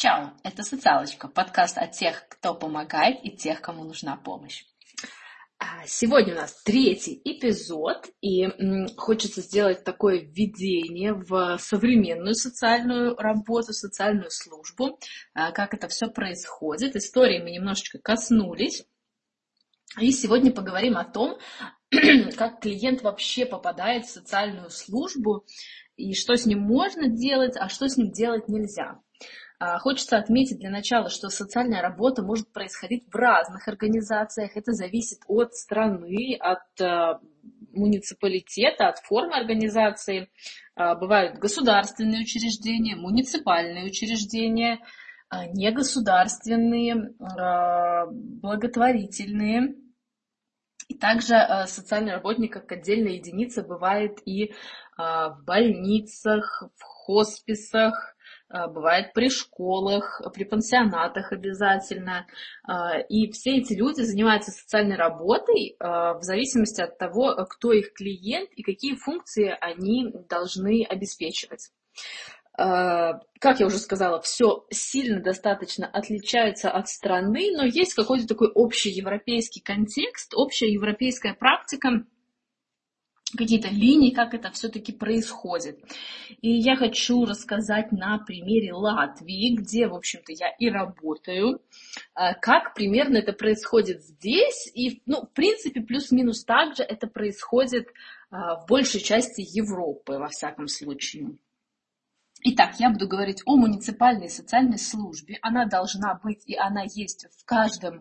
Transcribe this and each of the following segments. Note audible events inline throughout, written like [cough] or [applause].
Чао, это «Социалочка», подкаст о тех, кто помогает и тех, кому нужна помощь. А, сегодня у нас третий эпизод, и хочется сделать такое введение в современную социальную работу, социальную службу, а, как это все происходит. Истории мы немножечко коснулись. И сегодня поговорим о том, [clears throat] как клиент вообще попадает в социальную службу, и что с ним можно делать, а что с ним делать нельзя. А, хочется отметить для начала, что социальная работа может происходить в разных организациях. Это зависит от страны, от э, муниципалитета, от формы организации. А, бывают государственные учреждения, муниципальные учреждения, а, негосударственные, благотворительные. И также социальный работник как отдельная единица бывает и в больницах, в хосписах, бывает при школах, при пансионатах обязательно. А, и все эти люди занимаются социальной работой а, в зависимости от того, кто их клиент и какие функции они должны обеспечивать. Как я уже сказала, все сильно достаточно отличается от страны, но есть какой-то такой общий европейский контекст, общая европейская практика, какие-то линии, как это все-таки происходит. И я хочу рассказать на примере Латвии, где, в общем-то, я и работаю, э, как примерно это происходит здесь. И, ну, в принципе, плюс-минус так же это происходит э, в большей части Европы, во всяком случае. Итак, я буду говорить о муниципальной социальной службе. Она должна быть и она есть в каждом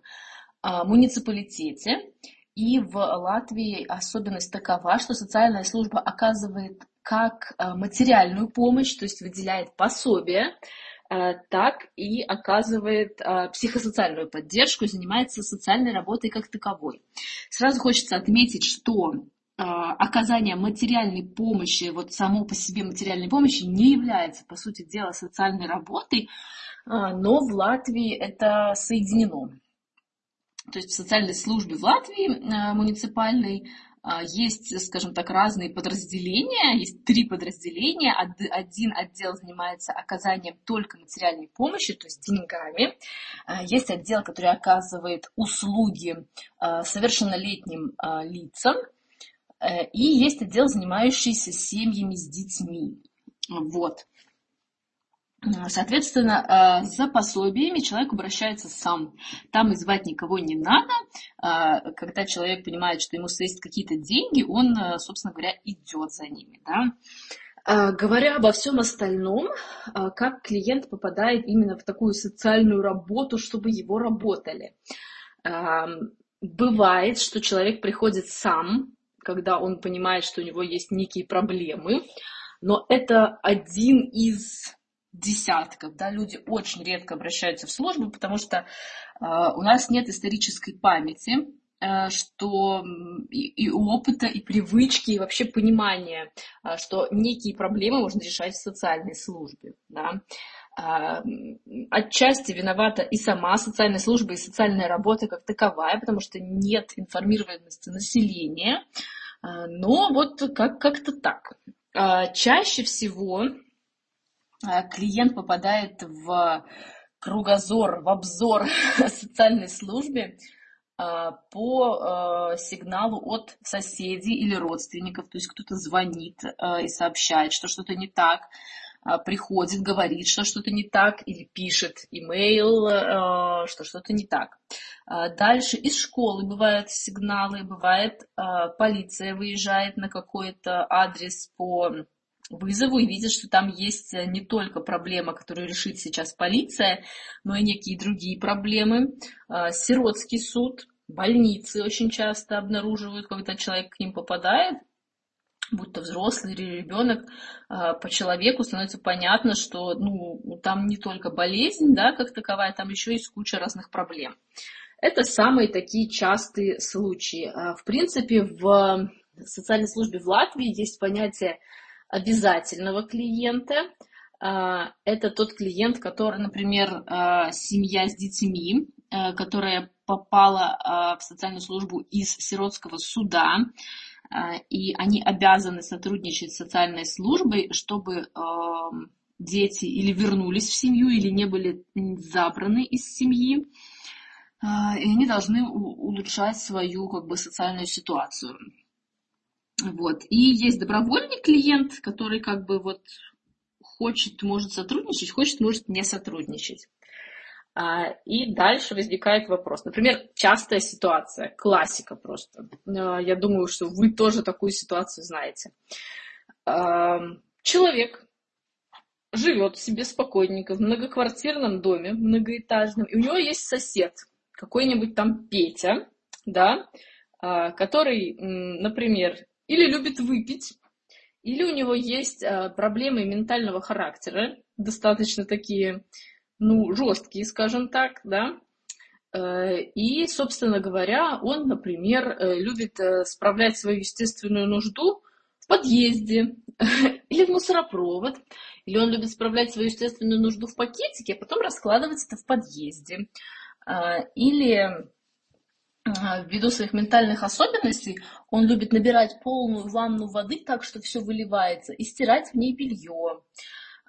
э, муниципалитете. И в Латвии особенность такова, что социальная служба оказывает как э, материальную помощь, то есть выделяет пособие, э, так и оказывает э, психосоциальную поддержку, занимается социальной работой как таковой. Сразу хочется отметить, что оказание материальной помощи, вот само по себе материальной помощи не является, по сути дела, социальной работой, но в Латвии это соединено. То есть в социальной службе в Латвии э, муниципальной э, есть, скажем так, разные подразделения, есть три подразделения. Один отдел занимается оказанием только материальной помощи, то есть деньгами. Э, есть отдел, который оказывает услуги совершеннолетним лицам. И есть отдел, занимающийся семьями с детьми. Вот. Соответственно, э, за пособиями человек обращается сам. Там и звать никого не надо. Э, когда человек понимает, что ему есть какие-то деньги, он, э, собственно говоря, идет за ними. Да? Говоря обо всем остальном, как клиент попадает именно в такую социальную работу, чтобы его работали. Бывает, что человек приходит сам, когда он понимает, что у него есть некие проблемы, но это один из десятков, да, люди очень редко обращаются в службу, потому что э, у нас нет исторической памяти, э, что и, и опыта, и привычки, и вообще понимания, э, что некие проблемы можно решать в социальной службе, да. Э, отчасти виновата и сама социальная служба, и социальная работа как таковая, потому что нет информированности населения, э, но вот как- как-то так. Э, чаще всего клиент попадает в кругозор, в обзор [laughs] социальной службе э, по э, сигналу от соседей или родственников, то есть кто-то звонит и сообщает, что что-то не так, приходит, говорит, что что-то не так, или пишет имейл, что что-то не так. Дальше из школы бывают сигналы, бывает полиция выезжает на какой-то адрес по вызову и видят, что там есть э, не только проблема, которую решит сейчас полиция, но и некие другие проблемы. А, сиротский суд, больницы очень часто обнаруживают, когда человек к ним попадает, будь то взрослый или ребенок, а, по человеку становится понятно, что ну, там не только болезнь, да, как таковая, там еще есть куча разных проблем. Это самые такие частые случаи. В принципе, в социальной службе в Латвии есть понятие обязательного клиента. А, это тот клиент, который, например, а, семья с детьми, а, которая попала в социальную службу из сиротского суда, и они обязаны сотрудничать с социальной службой, чтобы дети или вернулись в семью, или не были забраны из семьи. И они должны улучшать свою как бы, социальную ситуацию. Вот. И есть добровольный клиент, который как бы вот хочет, может сотрудничать, хочет, может не сотрудничать. А, и дальше возникает вопрос. Например, частая ситуация, классика просто. А, я думаю, что вы тоже такую ситуацию знаете. Человек живет себе спокойненько в многоквартирном доме, многоэтажном, и у него есть сосед, какой-нибудь там Петя, да, а, который, например, или любит выпить, или у него есть а, проблемы ментального характера, достаточно такие, ну, жесткие, скажем так, да, э, и, собственно говоря, он, например, э, любит э, справлять свою естественную нужду в подъезде [laughs] или в мусоропровод, или он любит справлять свою естественную нужду в пакетике, а потом раскладывать это в подъезде. Или ввиду своих ментальных особенностей он любит набирать полную ванну воды так, что все выливается, и стирать в ней белье.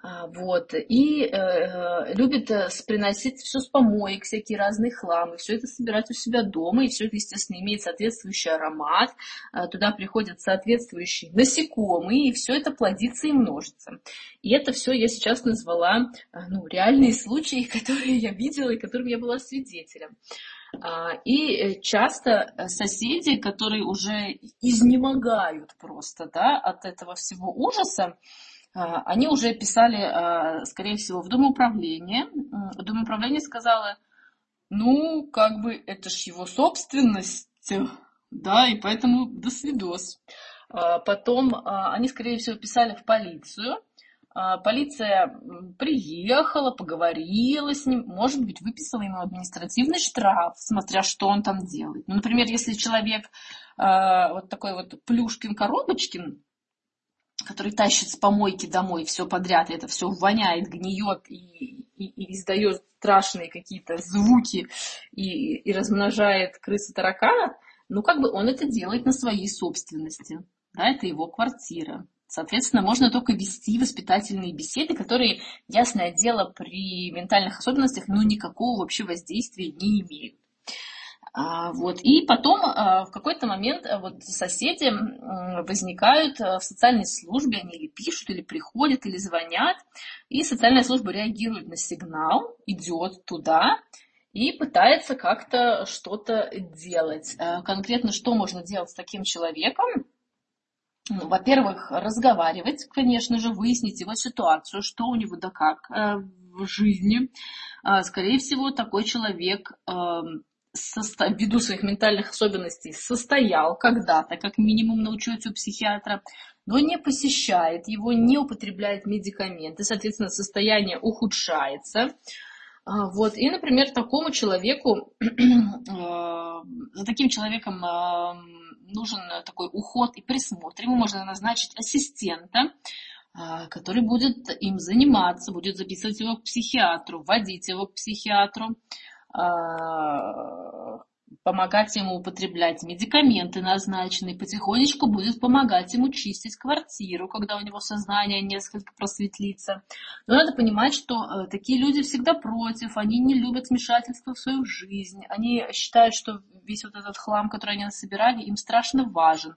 А, вот. И э, любит э, приносить все с помоек, всякие разные хламы, все это собирать у себя дома, и все это, естественно, имеет соответствующий аромат, э, туда приходят соответствующие насекомые, и все это плодится и множится. И это все я сейчас назвала э, ну, реальные случаи, [laughs] которые я видела и которым я была свидетелем. А, и э, часто соседи, которые уже изнемогают просто да, от этого всего ужаса, а, они уже писали, а, скорее всего, в Дом управления. Дом управления сказала, ну, как бы это ж его собственность, [laughs] да, и поэтому до свидос. Потом они, скорее всего, писали в полицию. Полиция приехала, поговорила с ним, может быть, выписала ему административный штраф, смотря что он там делает. Ну, например, если человек вот такой вот Плюшкин-Коробочкин, который тащит с помойки домой все подряд, и это все воняет, гниет и, и, и издает страшные какие-то звуки и, и размножает крысы таракана, ну, как бы он это делает на своей собственности. Да, это его квартира. Соответственно, можно только вести воспитательные беседы, которые, ясное дело, при ментальных особенностях, ну, никакого вообще воздействия не имеют. А, вот. И потом а, в какой-то момент а, вот соседи возникают в социальной службе, они или пишут, или приходят, или звонят, и социальная служба реагирует на сигнал, идет туда и пытается как-то что-то делать. Конкретно что можно делать с таким человеком? Ну, во-первых, разговаривать, конечно же, выяснить его ситуацию, что у него да как э, в жизни. Скорее всего, такой человек эм, состо... ввиду своих ментальных особенностей состоял когда-то, как минимум, на учете у психиатра, но не посещает его, не употребляет медикаменты, соответственно, состояние ухудшается. Вот. И, например, такому человеку, [clears throat] за таким человеком а, нужен такой уход и присмотр. Ему можно назначить ассистента, который будет им заниматься, будет записывать его к психиатру, вводить его к психиатру, а, помогать ему употреблять медикаменты назначенные, потихонечку будет помогать ему чистить квартиру, когда у него сознание несколько просветлится. Но надо понимать, что э, такие люди всегда против, они не любят вмешательства в свою жизнь, они считают, что весь вот этот хлам, который они насобирали, им страшно важен.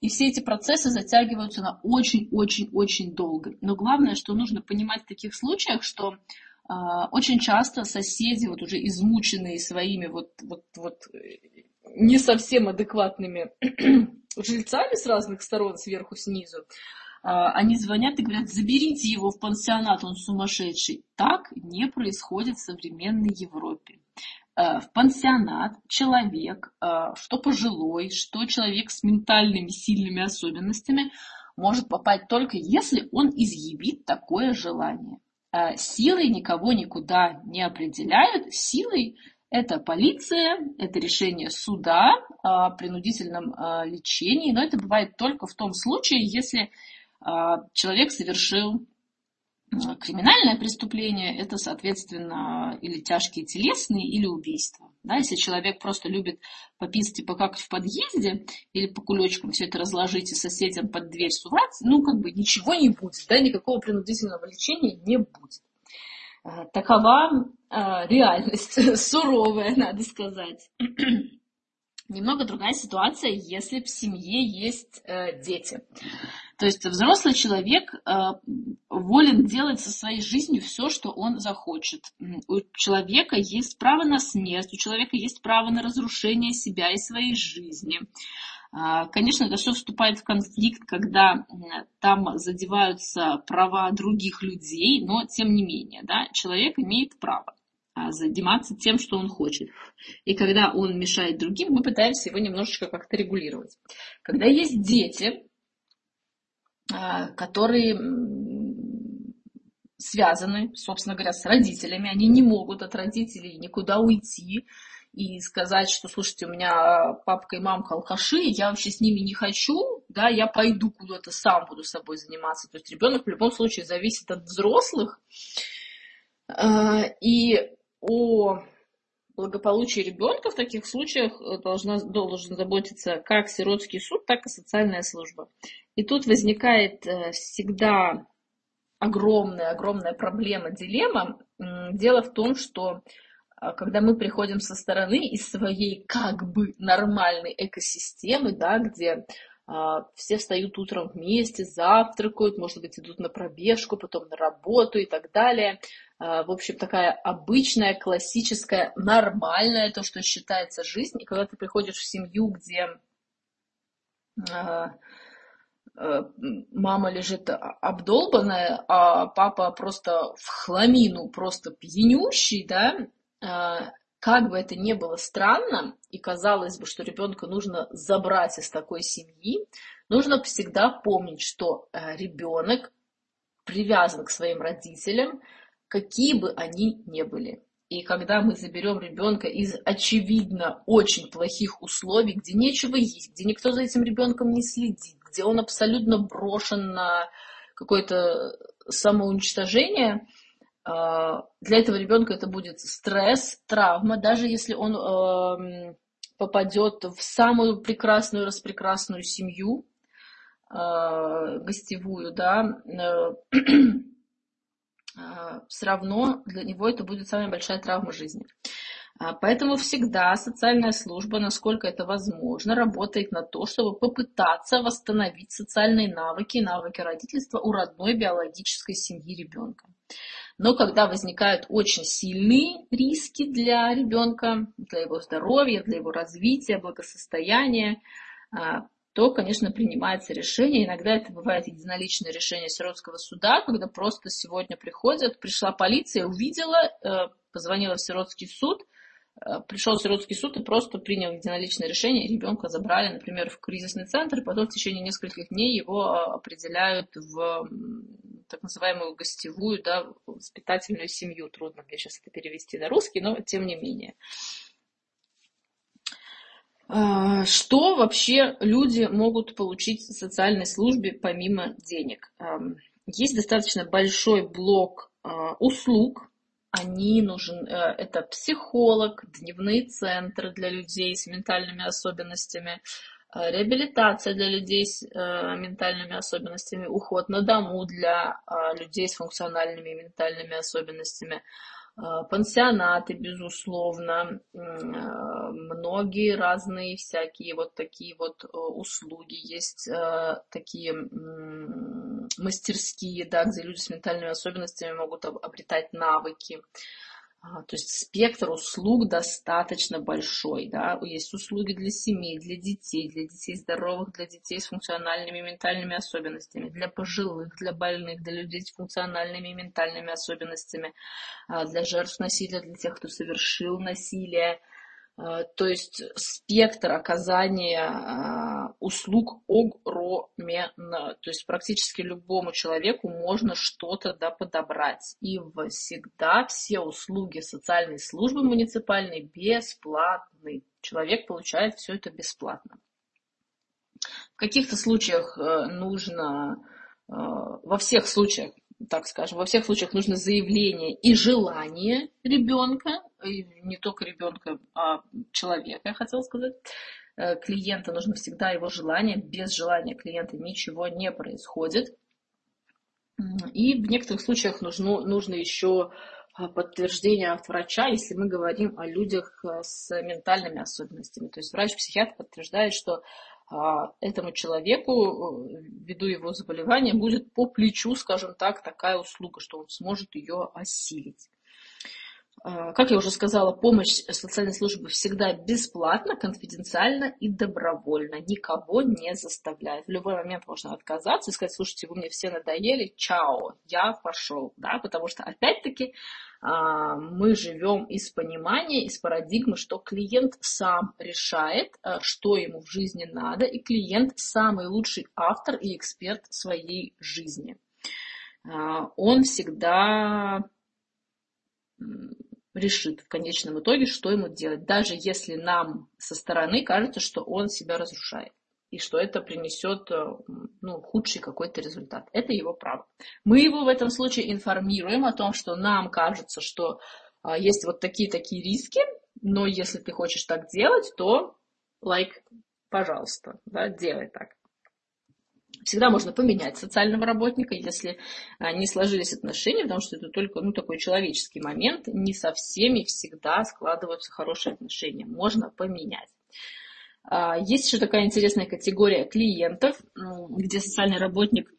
И все эти процессы затягиваются на очень-очень-очень долго. Но главное, что нужно понимать в таких случаях, что очень часто соседи, вот уже измученные своими вот, вот, вот не совсем адекватными [clears throat] жильцами с разных сторон, сверху, снизу, а, они звонят и говорят, заберите его в пансионат, он сумасшедший. Так не происходит в современной Европе. А, в пансионат человек, что пожилой, что человек с ментальными сильными особенностями, может попасть только если он изъявит такое желание. Э, силой никого никуда не определяют. Силой это полиция, это решение суда о принудительном э, лечении, но это бывает только в том случае, если э, человек совершил криминальное преступление, это, соответственно, или тяжкие телесные, или убийства. Да, если человек просто любит пописать и покакать в подъезде или по кулечкам все это разложить и соседям под дверь сувать, ну, как бы ничего не будет, да, никакого принудительного лечения не будет. А, такова а, реальность, [laughs] суровая, надо сказать. Немного другая ситуация, если в семье есть э, дети. То есть взрослый человек э, волен делать со своей жизнью все, что он захочет. У человека есть право на смерть, у человека есть право на разрушение себя и своей жизни. Э, конечно, это все вступает в конфликт, когда там задеваются права других людей, но тем не менее, да, человек имеет право. А, заниматься тем, что он хочет. И когда он мешает другим, мы пытаемся его немножечко как-то регулировать. Когда есть дети, а, которые связаны, собственно говоря, с родителями, они не могут от родителей никуда уйти и сказать, что, слушайте, у меня папка и мамка алкаши, я вообще с ними не хочу, да, я пойду куда-то сам буду собой заниматься. То есть ребенок в любом случае зависит от взрослых. А, и о благополучии ребенка в таких случаях э, должна, должен заботиться как сиротский суд, так и социальная служба. И тут возникает э, всегда огромная, огромная проблема, дилемма. Дело в том, что э, когда мы приходим со стороны из своей как бы нормальной экосистемы, да, где а, все встают утром вместе, завтракают, может быть, идут на пробежку, потом на работу и так далее. А, в общем, такая обычная, классическая, нормальная, то, что считается жизнь. И когда ты приходишь в семью, где а, мама лежит обдолбанная, а папа просто в хламину, просто пьянющий, да, как бы это ни было странно, и казалось бы, что ребенка нужно забрать из такой семьи, нужно всегда помнить, что э, ребенок привязан к своим родителям, какие бы они ни были. И когда мы заберем ребенка из очевидно очень плохих условий, где нечего есть, где никто за этим ребенком не следит, где он абсолютно брошен на какое-то самоуничтожение – а, для этого ребенка это будет стресс, травма, даже если он эм, попадет в самую прекрасную, распрекрасную семью, а, гостевую, да, э, а, [clears throat] [clears throat] все равно для него это будет самая большая травма жизни. Поэтому всегда социальная служба, насколько это возможно, работает на то, чтобы попытаться восстановить социальные навыки и навыки родительства у родной биологической семьи ребенка. Но когда возникают очень сильные риски для ребенка, для его здоровья, для его развития, благосостояния, а, то, конечно, принимается решение. Иногда это бывает единоличное решение сиротского суда, когда просто сегодня приходят, пришла полиция, увидела, э, позвонила в сиротский суд, Э, пришел сиротский суд и просто принял единоличное решение, ребенка забрали, например, в кризисный центр, и потом в течение нескольких дней его э, определяют в так называемую гостевую, да, воспитательную семью. Трудно мне сейчас это перевести на русский, но тем не менее. Э, что вообще люди могут получить в социальной службе помимо денег? Эм, есть достаточно большой блок услуг, они нужен, э, это психолог, дневные центры для людей с ментальными особенностями, реабилитация для людей с э, ментальными особенностями, уход на дому для людей с функциональными ментальными особенностями, а, пансионаты, безусловно, а, многие разные всякие вот такие вот э, услуги. Есть такие мастерские, да, где люди с ментальными особенностями могут обретать навыки. А, то есть спектр услуг достаточно большой. Да? Есть услуги для семей, для детей, для детей здоровых, для детей с функциональными и ментальными особенностями, для пожилых, для больных, для людей с функциональными и ментальными особенностями, а, для жертв насилия, для тех, кто совершил насилие, то есть спектр оказания э, услуг огромен. То есть практически любому человеку можно что-то да, подобрать. И всегда все услуги социальной службы муниципальной бесплатны. Человек получает все это бесплатно. В каких-то случаях э, нужно, во всех случаях так скажем, во всех случаях нужно заявление и желание ребенка не только ребенка, а человека, я хотела сказать, э, клиента нужно всегда его желание, без желания клиента ничего не происходит. И в некоторых случаях нужно, нужно еще а, подтверждение от врача, если мы говорим о людях э, с ментальными особенностями. То есть врач-психиатр подтверждает, что этому человеку, э, ввиду его заболевания, будет по плечу, скажем так, такая услуга, что он сможет ее осилить. А, как я уже сказала, помощь социальной службы всегда бесплатна, конфиденциальна и добровольна. Никого не заставляет. В любой момент можно отказаться и сказать, слушайте, вы мне все надоели, чао, я пошел. Да? Потому что, опять-таки, а, мы живем из понимания, из парадигмы, что клиент сам решает, а, что ему в жизни надо, и клиент самый лучший автор и эксперт своей жизни. А, он всегда решит в конечном итоге, что ему делать, даже если нам со стороны кажется, что он себя разрушает и что это принесет э, ну, худший какой-то результат. Это его право. Мы его в этом случае информируем о том, что нам кажется, что а, есть вот такие-такие риски, но если ты хочешь так делать, то, like, пожалуйста, да, делай так. Всегда можно поменять социального работника, если а, не сложились отношения, потому что это только ну, такой человеческий момент. Не со всеми всегда складываются хорошие отношения. Можно поменять. А, есть еще такая интересная категория клиентов, где социальный работник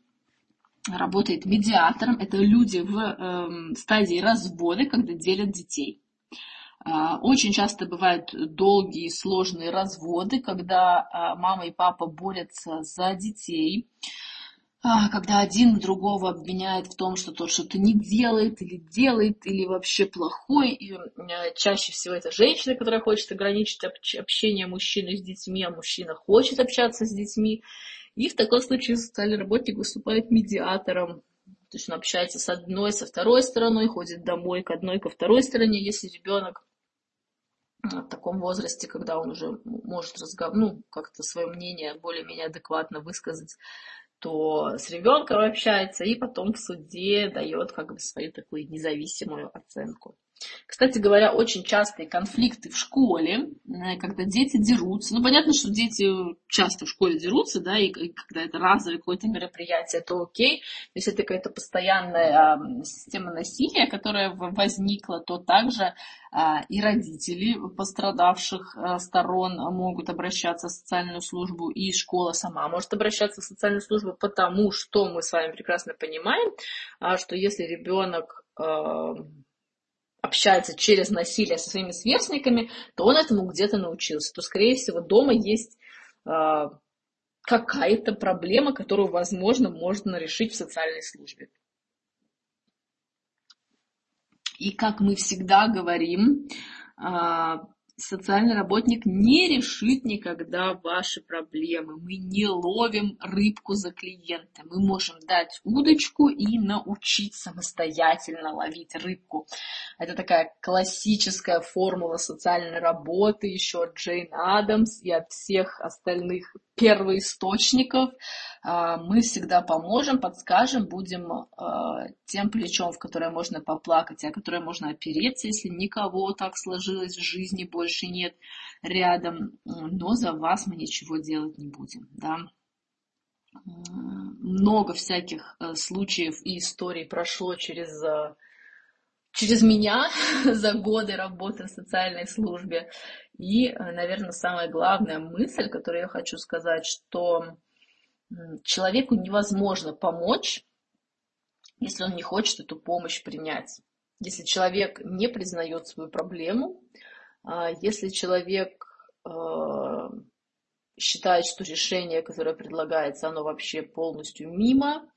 работает медиатором. Это люди в эм, стадии развода, когда делят детей. А, очень часто бывают долгие, сложные разводы, когда а, мама и папа борются за детей. А, когда один другого обвиняет в том, что тот что-то не делает или делает, или вообще плохой. И чаще всего это женщина, которая хочет ограничить общение мужчины с детьми, а мужчина хочет общаться с детьми. И в таком случае социальный работник выступает медиатором. То есть он общается с одной, со второй стороной, ходит домой к одной, ко второй стороне, если ребенок в таком возрасте, когда он уже может разговаривать, ну, как-то свое мнение более-менее адекватно высказать, то с ребенком общается и потом в суде дает как бы свою такую независимую оценку. Кстати говоря, очень частые конфликты в школе, э, когда дети дерутся. Ну, понятно, что дети часто в школе дерутся, да, и когда это разовое какое-то мероприятие, то окей. Если это какая-то постоянная а, система насилия, которая возникла, то также а, и родители пострадавших а, сторон могут обращаться в социальную службу, и школа сама может обращаться в социальную службу, потому что мы с вами прекрасно понимаем, что если ребенок общается через насилие со своими сверстниками, то он этому где-то научился. То, скорее всего, дома есть э, какая-то проблема, которую, возможно, можно решить в социальной службе. И как мы всегда говорим, э, социальный работник не решит никогда ваши проблемы. Мы не ловим рыбку за клиента. Мы можем дать удочку и научить самостоятельно ловить рыбку. Это такая классическая формула социальной работы еще от Джейн Адамс и от всех остальных первоисточников. А, мы всегда поможем, подскажем, будем а, тем плечом, в которое можно поплакать, а которое можно опереться, если никого так сложилось в жизни больше нет рядом, но за вас мы ничего делать не будем. Да? Много всяких э, случаев и историй прошло через э, через меня [laughs] за годы работы в социальной службе. И, э, наверное, самая главная мысль, которую я хочу сказать, что человеку невозможно помочь, если он не хочет эту помощь принять. Если человек не признает свою проблему, а, если человек э, считает, что решение, которое предлагается, оно вообще полностью мимо,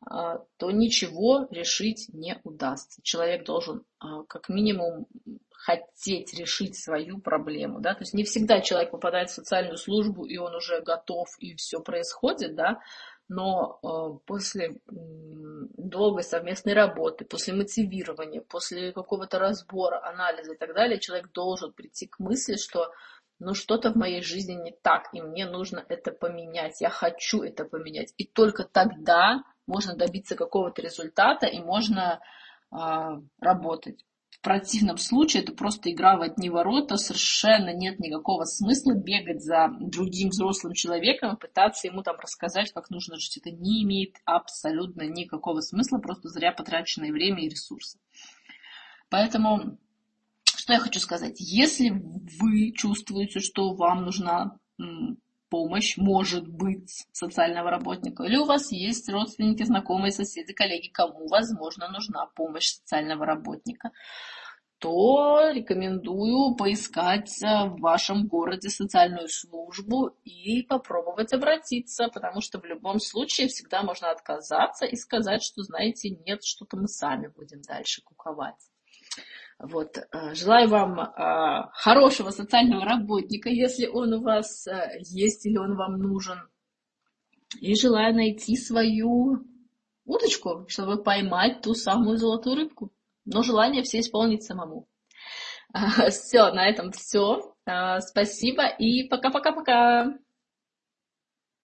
то ничего решить не удастся. Человек должен а, как минимум хотеть решить свою проблему, да, то есть не всегда человек попадает в социальную службу, и он уже готов, и все происходит, да, но э, после долгой совместной работы, после мотивирования, после какого-то разбора, анализа и так далее, человек должен прийти к мысли, что ну что-то в моей жизни не так, и мне нужно это поменять, я хочу это поменять. И только тогда можно добиться какого-то результата и можно э, работать. В противном случае это просто игра в одни ворота, совершенно нет никакого смысла бегать за другим взрослым человеком и пытаться ему там рассказать, как нужно жить. Это не имеет абсолютно никакого смысла, просто зря потраченное время и ресурсы. Поэтому, что я хочу сказать, если вы чувствуете, что вам нужна помощь, может быть, социального работника, или у вас есть родственники, знакомые, соседи, коллеги, кому, возможно, нужна помощь социального работника, то рекомендую поискать э, в вашем городе социальную службу и попробовать обратиться, потому что в любом случае всегда можно отказаться и сказать, что, знаете, нет, что-то мы сами будем дальше куковать. Вот. Э, желаю вам э, хорошего социального работника, если он у вас э, есть или он вам нужен. И желаю найти свою удочку, чтобы поймать ту самую золотую рыбку. Но желание все исполнить самому. [laughs] Все, на этом все. Спасибо и пока-пока-пока.